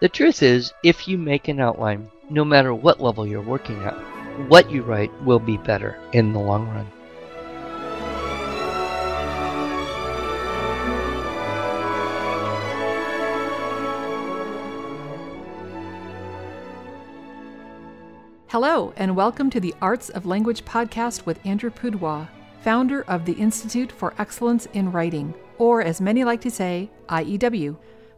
The truth is, if you make an outline, no matter what level you're working at, what you write will be better in the long run. Hello, and welcome to the Arts of Language podcast with Andrew Pudewa, founder of the Institute for Excellence in Writing, or as many like to say, IEW.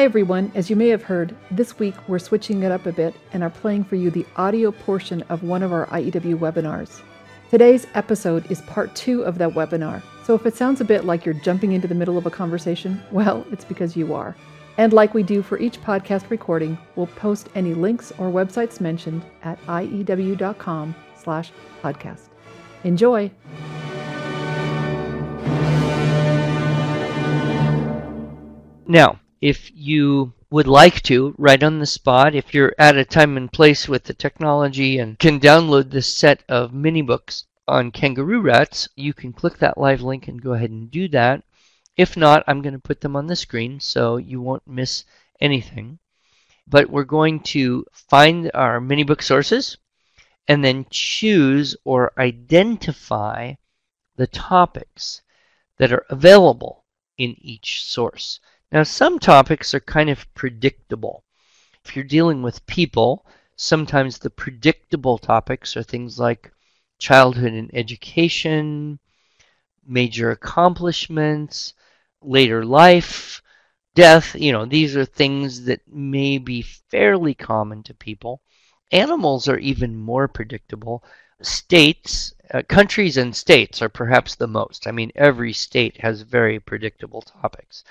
Hi everyone, as you may have heard, this week we're switching it up a bit and are playing for you the audio portion of one of our IEW webinars. Today's episode is part two of that webinar, so if it sounds a bit like you're jumping into the middle of a conversation, well, it's because you are. And like we do for each podcast recording, we'll post any links or websites mentioned at iew.com slash podcast. Enjoy! Now, if you would like to, right on the spot, if you're at a time and place with the technology and can download this set of mini books on kangaroo rats, you can click that live link and go ahead and do that. If not, I'm going to put them on the screen so you won't miss anything. But we're going to find our mini book sources and then choose or identify the topics that are available in each source. Now, some topics are kind of predictable. If you're dealing with people, sometimes the predictable topics are things like childhood and education, major accomplishments, later life, death. You know, these are things that may be fairly common to people. Animals are even more predictable. States, uh, countries and states are perhaps the most. I mean, every state has very predictable topics.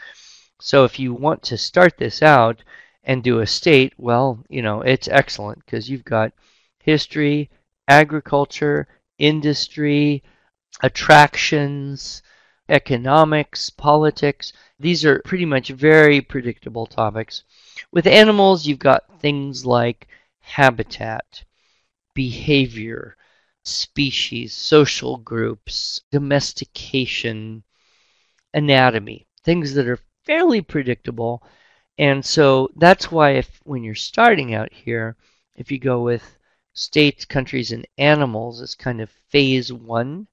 So if you want to start this out and do a state, well, you know, it's excellent because you've got history, agriculture, industry, attractions, economics, politics. These are pretty much very predictable topics. With animals, you've got things like habitat, behavior, species, social groups, domestication, anatomy, things that are fairly predictable. And so that's why if when you're starting out here, if you go with states, countries, and animals as kind of phase one,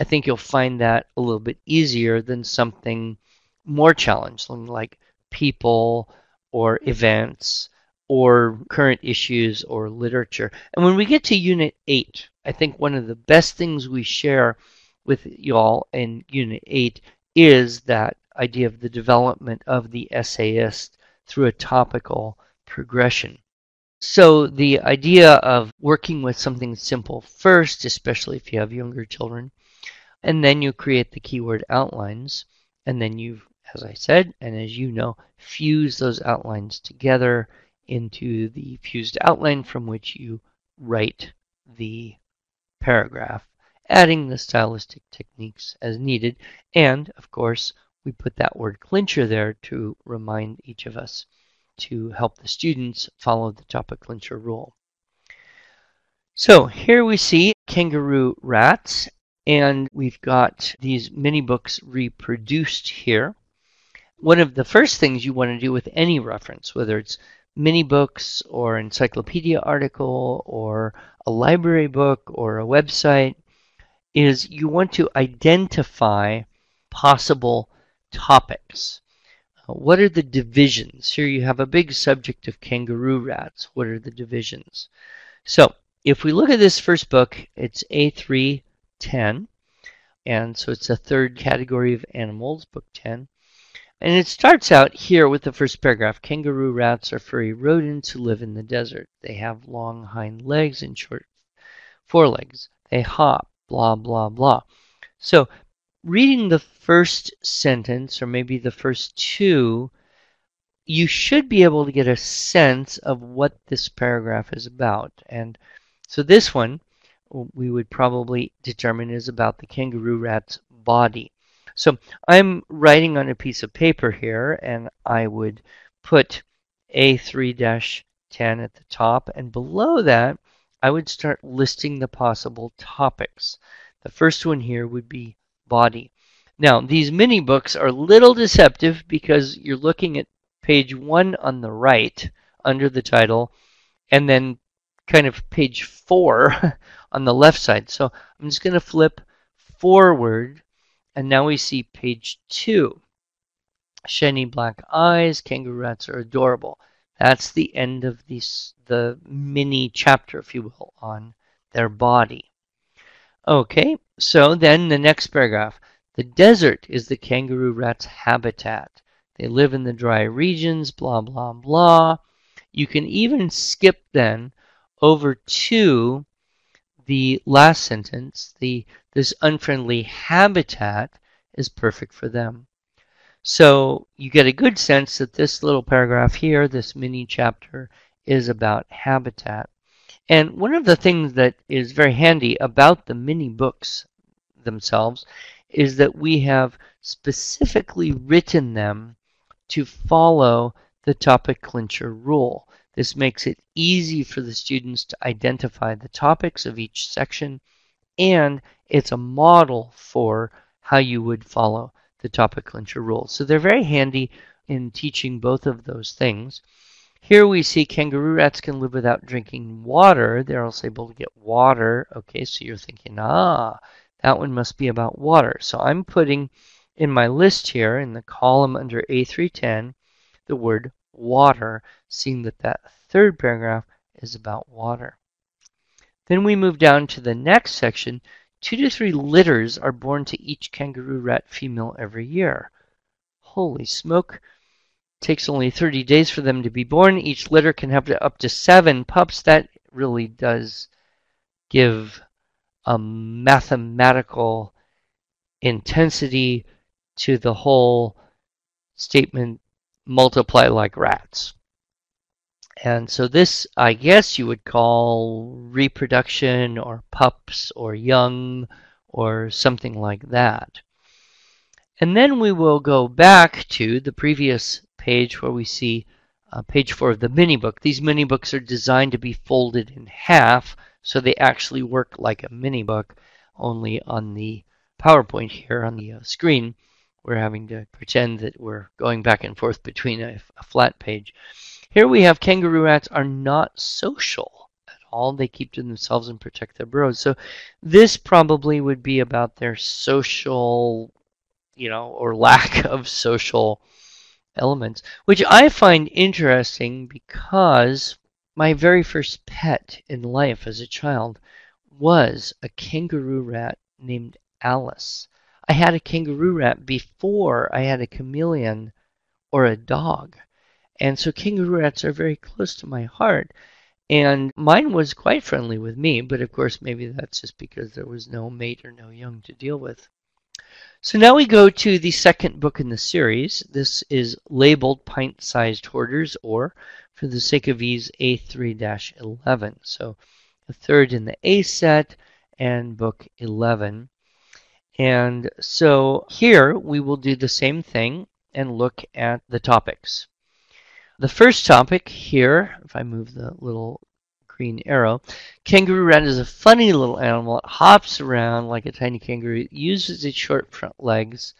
I think you'll find that a little bit easier than something more challenging like people or mm-hmm. events or current issues or literature. And when we get to Unit 8, I think one of the best things we share with y'all in Unit 8 is that idea of the development of the essayist through a topical progression. So the idea of working with something simple first, especially if you have younger children, and then you create the keyword outlines, and then you, as I said, and as you know, fuse those outlines together into the fused outline from which you write the paragraph, adding the stylistic techniques as needed, and of course, we put that word clincher there to remind each of us to help the students follow the topic clincher rule. So here we see kangaroo rats, and we've got these mini books reproduced here. One of the first things you want to do with any reference, whether it's mini books or encyclopedia article or a library book or a website, is you want to identify possible topics. Uh, what are the divisions? Here you have a big subject of kangaroo rats. What are the divisions? So if we look at this first book, it's A310. And so it's a third category of animals, book 10. And it starts out here with the first paragraph. Kangaroo rats are furry rodents who live in the desert. They have long hind legs and short forelegs. They hop, blah, blah, blah. So reading the first sentence, or maybe the first two, you should be able to get a sense of what this paragraph is about. And so this one we would probably determine is about the kangaroo rat's body. So I'm writing on a piece of paper here and I would put A3-10 at the top and below that I would start listing the possible topics. The first one here would be body. Now, these mini books are a little deceptive because you're looking at page one on the right under the title, and then kind of page four on the left side. So I'm just going to flip forward, and now we see page two. Shiny black eyes, kangaroo rats are adorable. That's the end of this, the mini chapter, if you will, on their body. Okay, so then the next paragraph. The desert is the kangaroo rat's habitat. They live in the dry regions, blah, blah, blah. You can even skip then over to the last sentence. The This unfriendly habitat is perfect for them. So you get a good sense that this little paragraph here, this mini chapter, is about habitat. And one of the things that is very handy about the mini books themselves is that we have specifically written them to follow the topic clincher rule. This makes it easy for the students to identify the topics of each section and it's a model for how you would follow the topic clincher rule. So they're very handy in teaching both of those things. Here we see kangaroo rats can live without drinking water. They're also able to get water. Okay, so you're thinking, ah, that one must be about water. So I'm putting in my list here in the column under A310 the word water, seeing that that third paragraph is about water. Then we move down to the next section Two to three litters are born to each kangaroo rat female every year. Holy smoke. Takes only 30 days for them to be born. Each litter can have up to seven pups. That really does give a mathematical intensity to the whole statement multiply like rats. And so this, I guess you would call reproduction or pups or young or something like that. And then we will go back to the previous page where we see uh, page four of the mini book. These mini books are designed to be folded in half so they actually work like a mini book, only on the PowerPoint here on the uh, screen. We're having to pretend that we're going back and forth between a, a flat page. Here we have kangaroo rats are not social at all. They keep to themselves and protect their burrows. So this probably would be about their social, you know, or lack of social elements, which I find interesting because my very first pet in life as a child was a kangaroo rat named Alice. I had a kangaroo rat before I had a chameleon or a dog. And so kangaroo rats are very close to my heart. And mine was quite friendly with me, but of course, maybe that's just because there was no mate or no young to deal with. So now we go to the second book in the series. This is labeled Pint Sized Hoarders, or for the sake of ease, A3 11. So the third in the A set and book 11. And so here we will do the same thing and look at the topics. The first topic here, if I move the little green arrow, kangaroo rat is a funny little animal. It hops around like a tiny kangaroo. It uses its short front legs.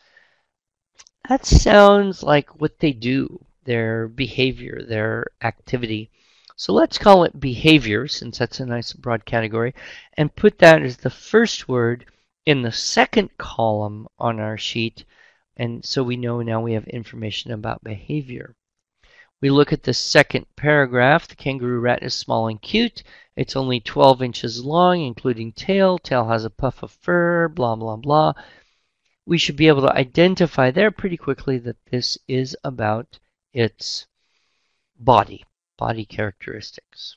That sounds like what they do, their behavior, their activity. So let's call it behavior, since that's a nice broad category, and put that as the first word in the second column on our sheet. And so we know now we have information about behavior. We look at the second paragraph. The kangaroo rat is small and cute. It's only 12 inches long, including tail. Tail has a puff of fur, blah, blah, blah. We should be able to identify there pretty quickly that this is about its body, body characteristics.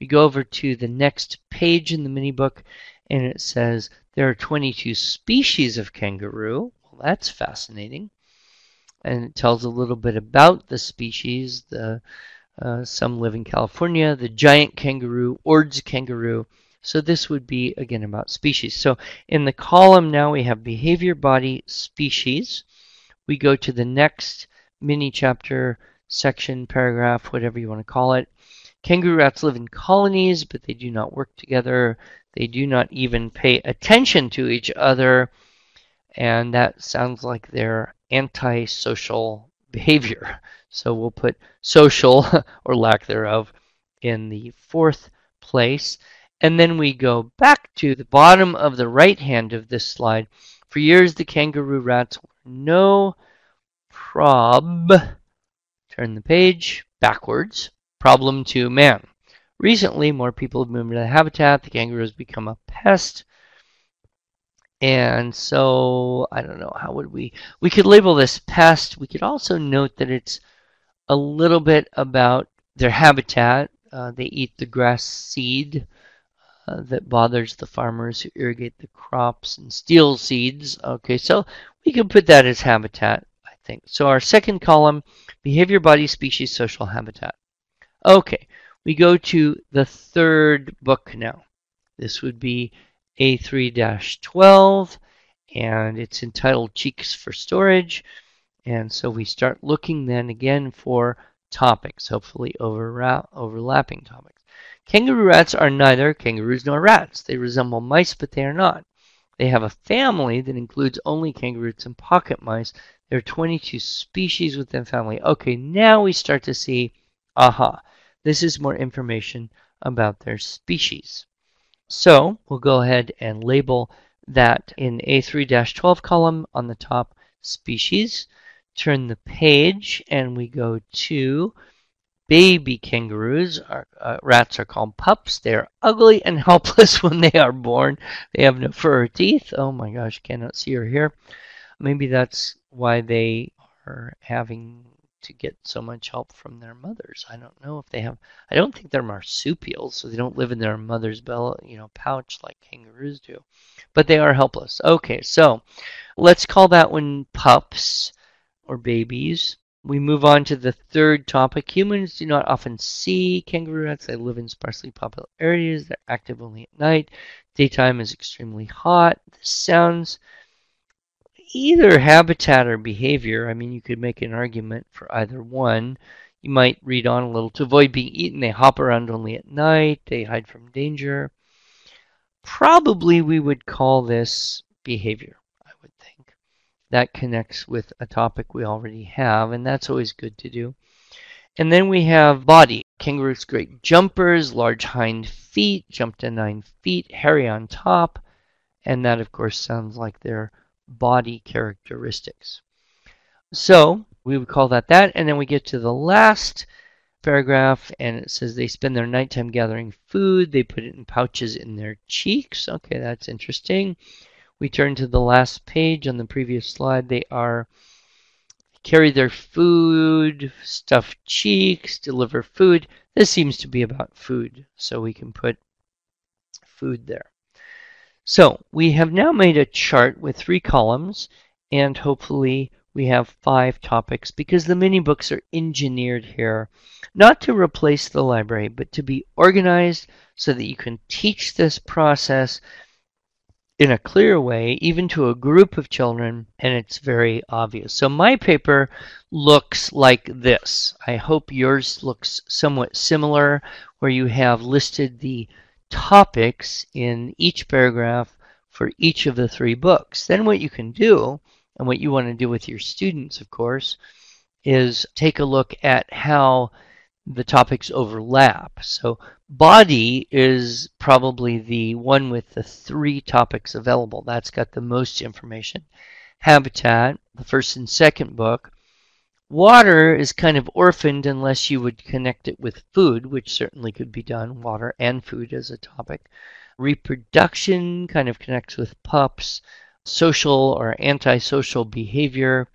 We go over to the next page in the mini book, and it says there are 22 species of kangaroo. Well, that's fascinating. And it tells a little bit about the species. The uh, some live in California. The giant kangaroo, Ord's kangaroo. So this would be again about species. So in the column now we have behavior, body, species. We go to the next mini chapter, section, paragraph, whatever you want to call it. Kangaroo rats live in colonies, but they do not work together. They do not even pay attention to each other. And that sounds like they're antisocial behavior. So we'll put social or lack thereof in the fourth place. And then we go back to the bottom of the right hand of this slide. For years, the kangaroo rats were no prob. Turn the page backwards. Problem to man. Recently, more people have moved into the habitat. The kangaroo has become a pest. And so, I don't know, how would we? We could label this pest. We could also note that it's a little bit about their habitat. Uh, they eat the grass seed uh, that bothers the farmers who irrigate the crops and steal seeds. Okay, so we can put that as habitat, I think. So our second column, behavior, body, species, social habitat. Okay, we go to the third book now. This would be A3-12, and it's entitled Cheeks for Storage. And so we start looking then again for topics, hopefully overlapping topics. Kangaroo rats are neither kangaroos nor rats. They resemble mice, but they are not. They have a family that includes only kangaroos and pocket mice. There are 22 species within family. Okay, now we start to see, aha, this is more information about their species. So we'll go ahead and label that in A3-12 column on the top species turn the page and we go to baby kangaroos. Our, uh, rats are called pups. They are ugly and helpless when they are born. They have no fur or teeth. Oh my gosh, cannot see or hear. Maybe that's why they are having to get so much help from their mothers. I don't know if they have. I don't think they're marsupials, so they don't live in their mother's belly, you know, pouch like kangaroos do. But they are helpless. Okay, so let's call that one pups or babies. We move on to the third topic. Humans do not often see kangaroo rats. They live in sparsely populated areas. They're active only at night. Daytime is extremely hot. This sounds either habitat or behavior. I mean, you could make an argument for either one. You might read on a little. To avoid being eaten, they hop around only at night. They hide from danger. Probably we would call this behavior I would think. that connects with a topic we already have, and that's always good to do. And then we have body. Kangaroos great jumpers, large hind feet, jump to nine feet, hairy on top, and that of course sounds like their body characteristics. So we would call that that, and then we get to the last paragraph, and it says they spend their nighttime gathering food. They put it in pouches in their cheeks. Okay, that's interesting. We turn to the last page on the previous slide. They are carry their food, stuff cheeks, deliver food. This seems to be about food, so we can put food there. So we have now made a chart with three columns, and hopefully we have five topics because the mini books are engineered here not to replace the library, but to be organized so that you can teach this process in a clear way, even to a group of children, and it's very obvious. So my paper looks like this. I hope yours looks somewhat similar, where you have listed the topics in each paragraph for each of the three books. Then what you can do, and what you want to do with your students, of course, is take a look at how the topics overlap. So body is probably the one with the three topics available. That's got the most information. Habitat, the first and second book. Water is kind of orphaned unless you would connect it with food, which certainly could be done, water and food as a topic. Reproduction kind of connects with pups. Social or antisocial behavior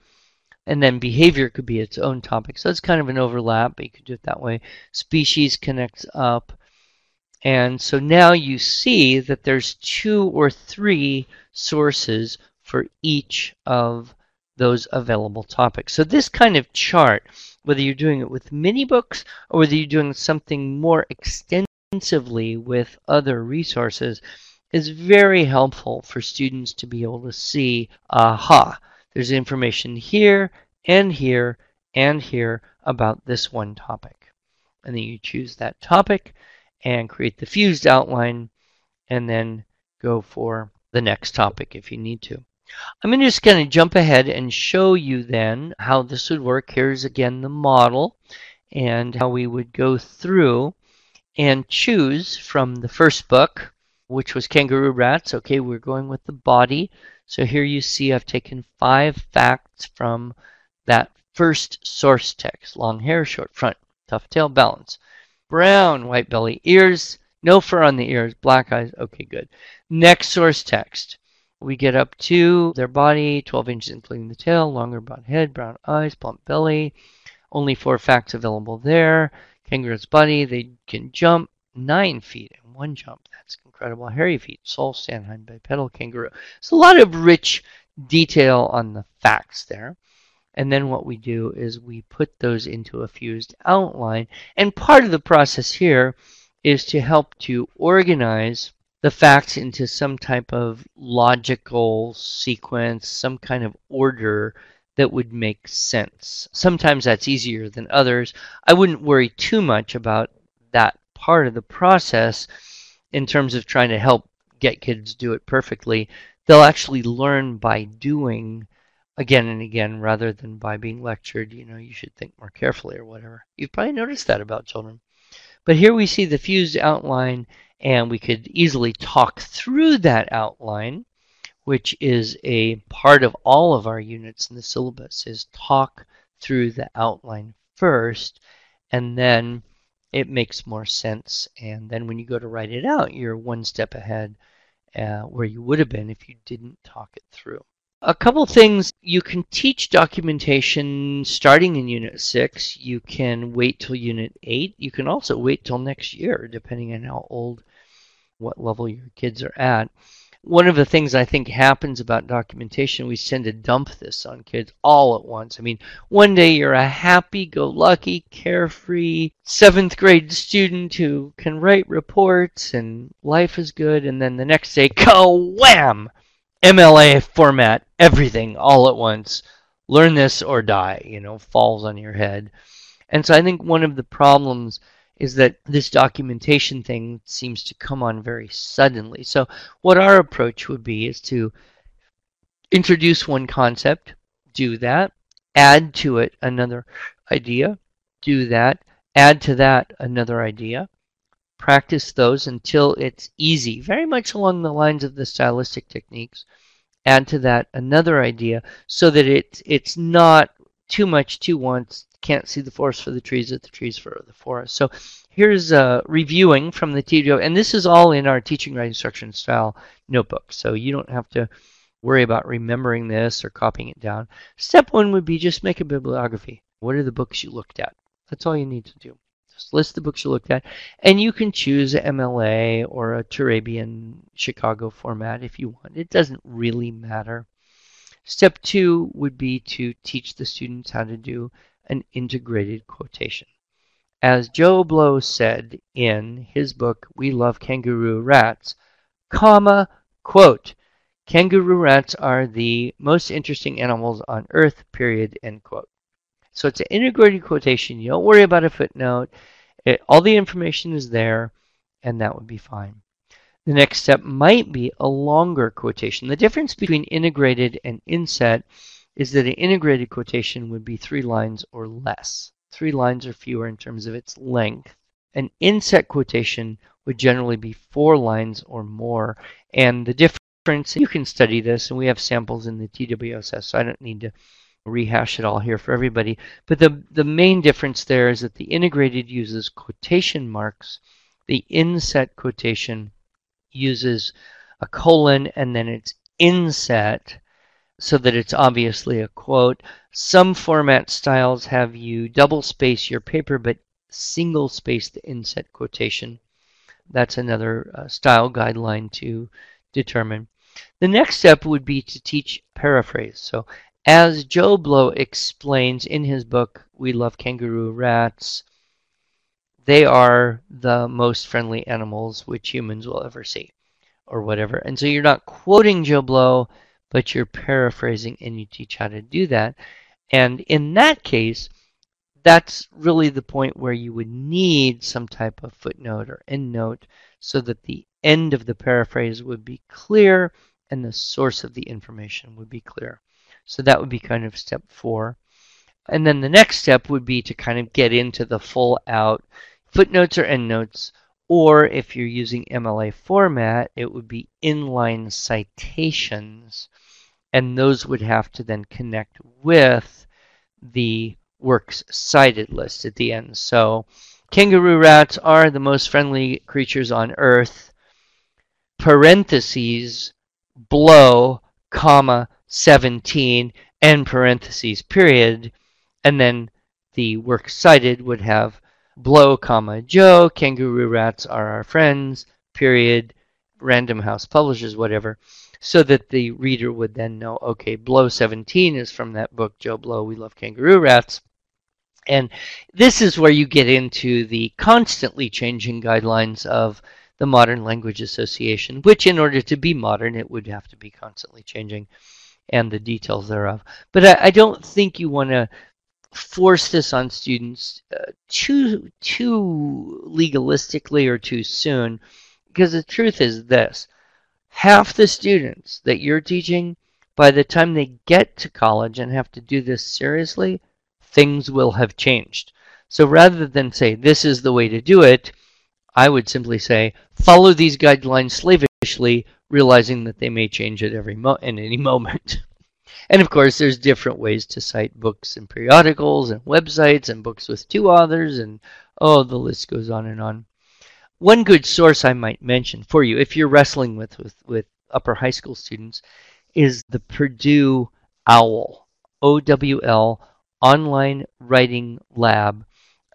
and then behavior could be its own topic. So it's kind of an overlap, but you could do it that way. Species connects up. And so now you see that there's two or three sources for each of those available topics. So this kind of chart, whether you're doing it with mini books or whether you're doing something more extensively with other resources, is very helpful for students to be able to see, aha, there's information here and here and here about this one topic. And then you choose that topic and create the fused outline and then go for the next topic if you need to. I'm just going to jump ahead and show you then how this would work. Here's again the model and how we would go through and choose from the first book, which was Kangaroo Rats. Okay, we're going with the body. So here you see I've taken five facts from that first source text. Long hair, short front, tough tail, balance. Brown, white belly, ears, no fur on the ears, black eyes. Okay, good. Next source text. We get up to their body, 12 inches including the tail, longer brown head, brown eyes, plump belly. Only four facts available there. Kangaroo's body, they can jump nine feet in one jump. That's incredible. Hairy feet, sole, stand bipedal kangaroo. It's a lot of rich detail on the facts there. And then what we do is we put those into a fused outline. And part of the process here is to help to organize the facts into some type of logical sequence, some kind of order that would make sense. Sometimes that's easier than others. I wouldn't worry too much about that part of the process in terms of trying to help get kids do it perfectly. They'll actually learn by doing again and again rather than by being lectured. You know, you should think more carefully or whatever. You've probably noticed that about children. But here we see the fused outline and we could easily talk through that outline, which is a part of all of our units in the syllabus, is talk through the outline first, and then it makes more sense. And then when you go to write it out, you're one step ahead uh, where you would have been if you didn't talk it through. A couple things you can teach documentation starting in Unit 6. You can wait till Unit 8. You can also wait till next year, depending on how old, what level your kids are at. One of the things I think happens about documentation, we tend to dump this on kids all at once. I mean, one day you're a happy go lucky, carefree seventh grade student who can write reports and life is good, and then the next day, go wham! MLA format, everything all at once. Learn this or die, you know, falls on your head. And so I think one of the problems is that this documentation thing seems to come on very suddenly. So what our approach would be is to introduce one concept, do that, add to it another idea, do that, add to that another idea, practice those until it's easy, very much along the lines of the stylistic techniques. Add to that another idea so that it, it's not too much too once. Can't see the forest for the trees at the trees for the forest. So here's uh, reviewing from the TDO, and this is all in our teaching writing instruction style notebook. So you don't have to worry about remembering this or copying it down. Step one would be just make a bibliography. What are the books you looked at? That's all you need to do. Just list the books you looked at, and you can choose MLA or a Turabian Chicago format if you want. It doesn't really matter. Step two would be to teach the students how to do an integrated quotation. As Joe Blow said in his book, We Love Kangaroo Rats, comma, quote, kangaroo rats are the most interesting animals on earth, period, end quote. So it's an integrated quotation. You don't worry about a footnote. It, all the information is there, and that would be fine. The next step might be a longer quotation. The difference between integrated and inset is that an integrated quotation would be three lines or less. Three lines or fewer in terms of its length. An inset quotation would generally be four lines or more. And the difference, you can study this, and we have samples in the TWSS, so I don't need to rehash it all here for everybody. But the, the main difference there is that the integrated uses quotation marks. The inset quotation uses a colon and then it's inset so that it's obviously a quote. Some format styles have you double space your paper but single space the inset quotation. That's another uh, style guideline to determine. The next step would be to teach paraphrase. So As Joe Blow explains in his book, We Love Kangaroo Rats, they are the most friendly animals which humans will ever see, or whatever. And so you're not quoting Joe Blow, but you're paraphrasing and you teach how to do that. And in that case, that's really the point where you would need some type of footnote or endnote so that the end of the paraphrase would be clear and the source of the information would be clear. So that would be kind of step four. And then the next step would be to kind of get into the full out footnotes or endnotes, or if you're using MLA format, it would be inline citations, and those would have to then connect with the works cited list at the end. So kangaroo rats are the most friendly creatures on earth. Parentheses, blow, comma, 17, and parentheses, period. And then the works cited would have blow, comma, Joe, kangaroo rats are our friends, period, Random House Publishers, whatever so that the reader would then know, okay, Blow 17 is from that book, Joe Blow, We Love Kangaroo Rats. And this is where you get into the constantly changing guidelines of the Modern Language Association, which, in order to be modern, it would have to be constantly changing and the details thereof. But I, I don't think you want to force this on students uh, too too legalistically or too soon, because the truth is this: half the students that you're teaching, by the time they get to college and have to do this seriously, things will have changed. So rather than say, this is the way to do it, I would simply say, follow these guidelines slavishly, realizing that they may change at every mo- in any moment. and of course, there's different ways to cite books and periodicals and websites and books with two authors, and oh, the list goes on and on. One good source I might mention for you, if you're wrestling with, with, with upper high school students, is the Purdue OWL, O W L online writing lab.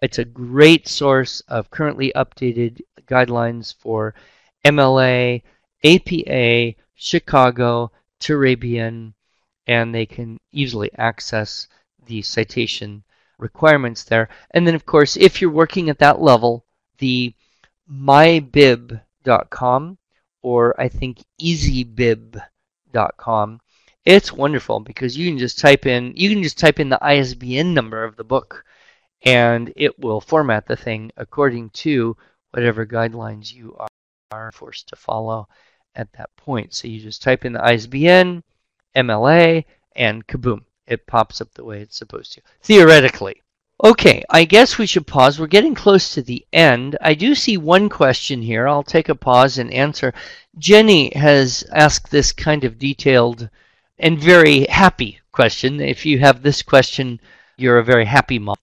It's a great source of currently updated guidelines for MLA, APA, Chicago, Turabian, and they can easily access the citation requirements there. And then, of course, if you're working at that level, the mybib.com or I think easybib.com it's wonderful because you can just type in you can just type in the ISBN number of the book and it will format the thing according to whatever guidelines you are forced to follow at that point. So you just type in the ISBN, MLA, and kaboom, it pops up the way it's supposed to. Theoretically. Okay, I guess we should pause. We're getting close to the end. I do see one question here. I'll take a pause and answer. Jenny has asked this kind of detailed and very happy question. If you have this question, you're a very happy mom.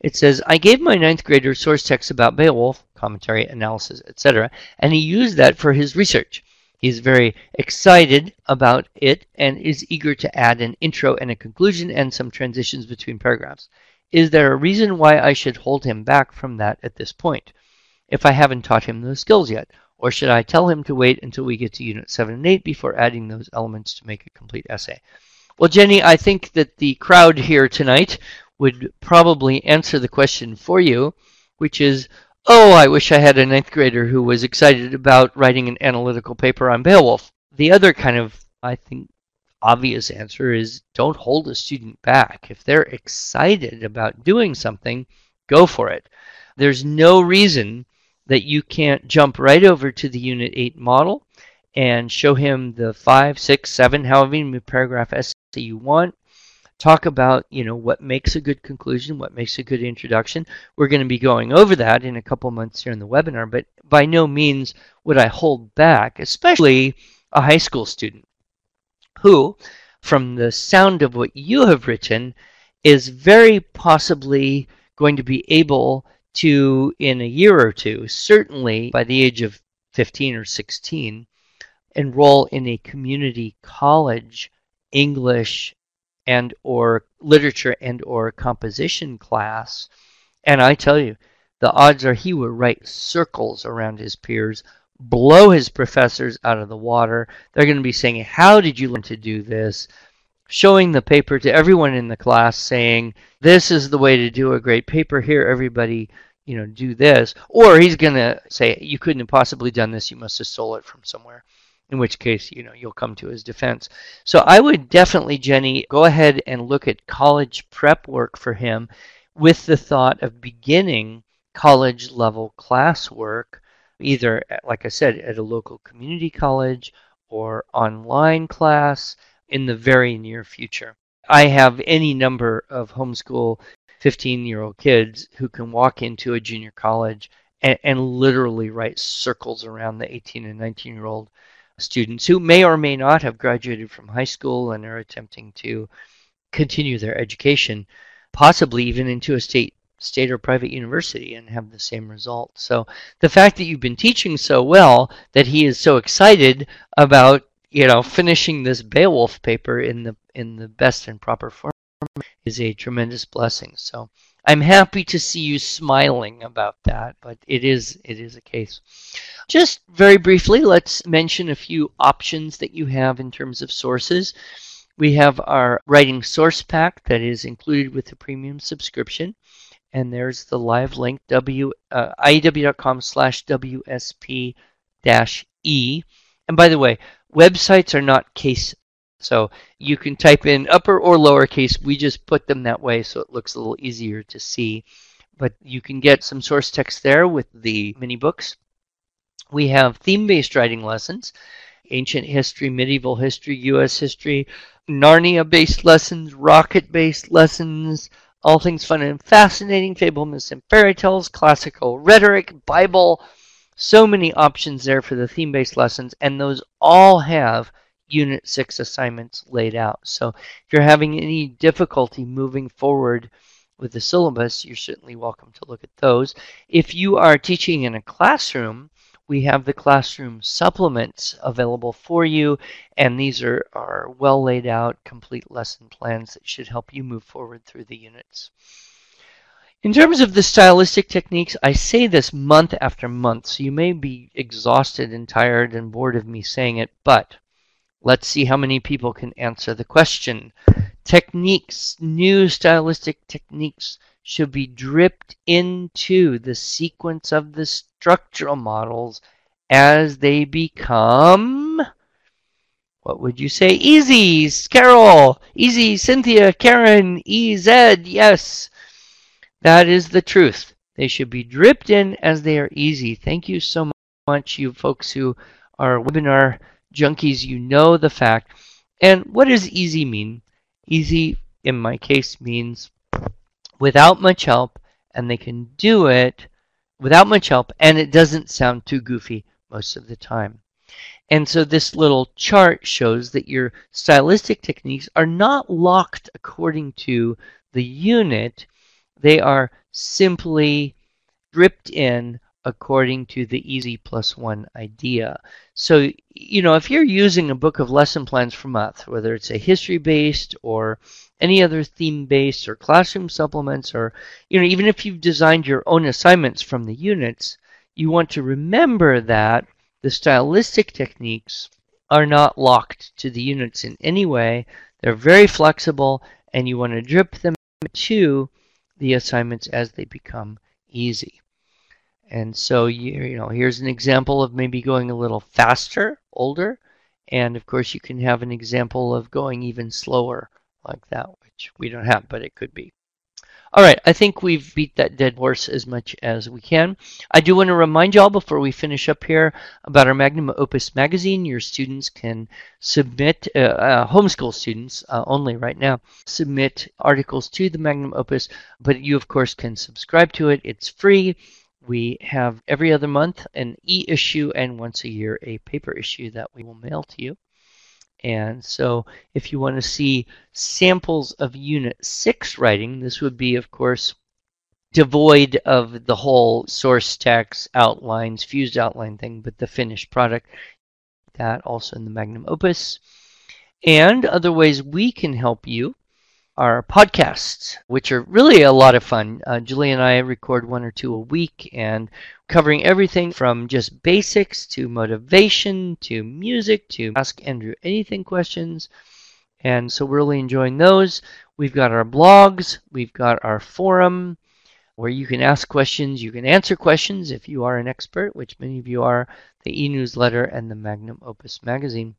It says, I gave my ninth grader source text about Beowulf, commentary, analysis, etc., and he used that for his research. He's very excited about it and is eager to add an intro and a conclusion and some transitions between paragraphs. Is there a reason why I should hold him back from that at this point, if I haven't taught him those skills yet? Or should I tell him to wait until we get to Unit 7 and 8 before adding those elements to make a complete essay? Well, Jenny, I think that the crowd here tonight would probably answer the question for you, which is, oh, I wish I had a ninth grader who was excited about writing an analytical paper on Beowulf. The other kind of, I think, obvious answer is don't hold a student back. If they're excited about doing something, go for it. There's no reason that you can't jump right over to the Unit 8 model and show him the 5, 6, 7, however many paragraph essay you want. Talk about, you know, what makes a good conclusion, what makes a good introduction. We're going to be going over that in a couple months here in the webinar, but by no means would I hold back, especially a high school student who, from the sound of what you have written, is very possibly going to be able to, in a year or two, certainly by the age of 15 or 16, enroll in a community college English and or literature and or composition class. And I tell you, the odds are he will write circles around his peers, blow his professors out of the water. They're going to be saying, how did you learn to do this? showing the paper to everyone in the class saying, this is the way to do a great paper here, everybody, you know, do this. Or he's going to say, you couldn't have possibly done this, you must have stole it from somewhere. In which case, you know, you'll come to his defense. So I would definitely, Jenny, go ahead and look at college prep work for him with the thought of beginning college level classwork, either, like I said, at a local community college or online class in the very near future. I have any number of homeschool 15 year old kids who can walk into a junior college and, and, literally write circles around the 18 and 19 year old students who may or may not have graduated from high school and are attempting to continue their education, possibly even into a state state or private university and have the same result. So the fact that you've been teaching so well that he is so excited about you know finishing this Beowulf paper in the in the best and proper form is a tremendous blessing. So I'm happy to see you smiling about that, but it is it is a case. Just very briefly, let's mention a few options that you have in terms of sources. We have our writing source pack that is included with the premium subscription and there's the live link w uh, iew.com slash wsp dash e. And by the way websites are not case so you can type in upper or lowercase we just put them that way so it looks a little easier to see. But you can get some source text there with the mini books. We have theme-based writing lessons ancient history medieval history us history narnia based lessons rocket based lessons all things fun and fascinating, fable, myths, and fairy tales, classical rhetoric, Bible. So many options there for the theme based lessons, and those all have Unit 6 assignments laid out. So if you're having any difficulty moving forward with the syllabus, you're certainly welcome to look at those. If you are teaching in a classroom, we have the classroom supplements available for you, and these are, are well laid out, complete lesson plans that should help you move forward through the units. In terms of the stylistic techniques, I say this month after month, so you may be exhausted and tired and bored of me saying it, but let's see how many people can answer the question. Techniques, new stylistic techniques should be dripped into the sequence of the structural models as they become what would you say? Easy, Carol, easy, Cynthia, Karen, EZ, yes. That is the truth. They should be dripped in as they are easy. Thank you so much, you folks who are webinar junkies. You know the fact. And what does easy mean? Easy, in my case, means without much help, and they can do it without much help, and it doesn't sound too goofy most of the time. And so this little chart shows that your stylistic techniques are not locked according to the unit. They are simply dripped in according to the easy plus one idea. So, you know, if you're using a book of lesson plans from us, whether it's a history based or any other theme based or classroom supplements, or, you know, even if you've designed your own assignments from the units, you want to remember that the stylistic techniques are not locked to the units in any way. They're very flexible, and you want to drip them to the assignments as they become easy. And so, you, you know, here's an example of maybe going a little faster, older. And of course, you can have an example of going even slower like that, which we don't have, but it could be. All right, I think we've beat that dead horse as much as we can. I do want to remind y'all before we finish up here about our Magnum Opus magazine. Your students can submit, uh, uh, homeschool students uh, only right now, submit articles to the Magnum Opus, but you, of course, can subscribe to it. It's free. We have every other month an e issue and once a year a paper issue that we will mail to you. And so if you want to see samples of Unit 6 writing, this would be, of course, devoid of the whole source text, outlines, fused outline thing, but the finished product. That also in the Magnum Opus. And other ways we can help you our podcasts, which are really a lot of fun. Uh, Julie and I record one or two a week and covering everything from just basics to motivation to music to ask Andrew anything questions. And so we're really enjoying those. We've got our blogs, we've got our forum where you can ask questions, you can answer questions if you are an expert, which many of you are, the e newsletter and the Magnum Opus magazine.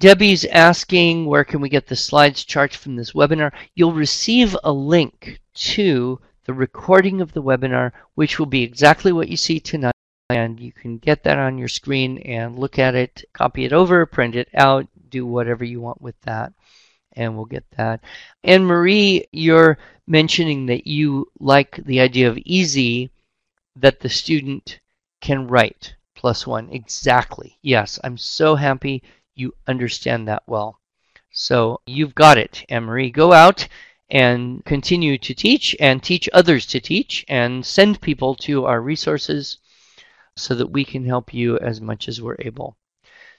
Debbie's asking where can we get the slides charts from this webinar? You'll receive a link to the recording of the webinar, which will be exactly what you see tonight. And you can get that on your screen and look at it, copy it over, print it out, do whatever you want with that. And we'll get that. Anne-Marie, you're mentioning that you like the idea of easy that the student can write plus one. Exactly. Yes, I'm so happy you understand that well. So you've got it, Anne-Marie. Go out and continue to teach and teach others to teach and send people to our resources so that we can help you as much as we're able.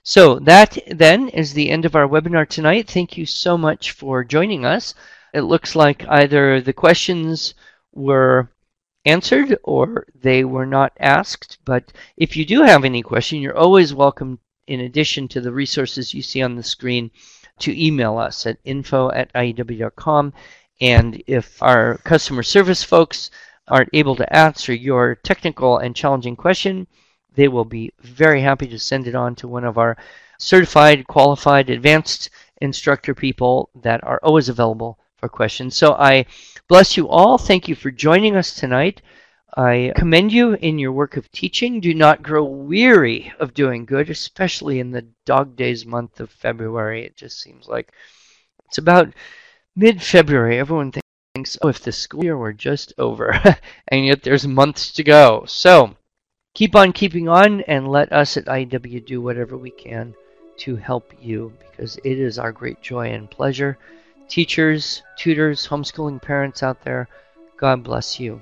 So that then is the end of our webinar tonight. Thank you so much for joining us. It looks like either the questions were answered or they were not asked. But if you do have any question, you're always welcome, in addition to the resources you see on the screen, to email us at info at iew.com. And if our customer service folks aren't able to answer your technical and challenging question, they will be very happy to send it on to one of our certified, qualified, advanced instructor people that are always available for questions. So I bless you all. Thank you for joining us tonight. I commend you in your work of teaching. Do not grow weary of doing good, especially in the dog days month of February. It just seems like it's about mid February. Everyone thinks, oh, if the school year were just over, and yet there's months to go. So keep on keeping on, and let us at IEW do whatever we can to help you because it is our great joy and pleasure. Teachers, tutors, homeschooling parents out there, God bless you.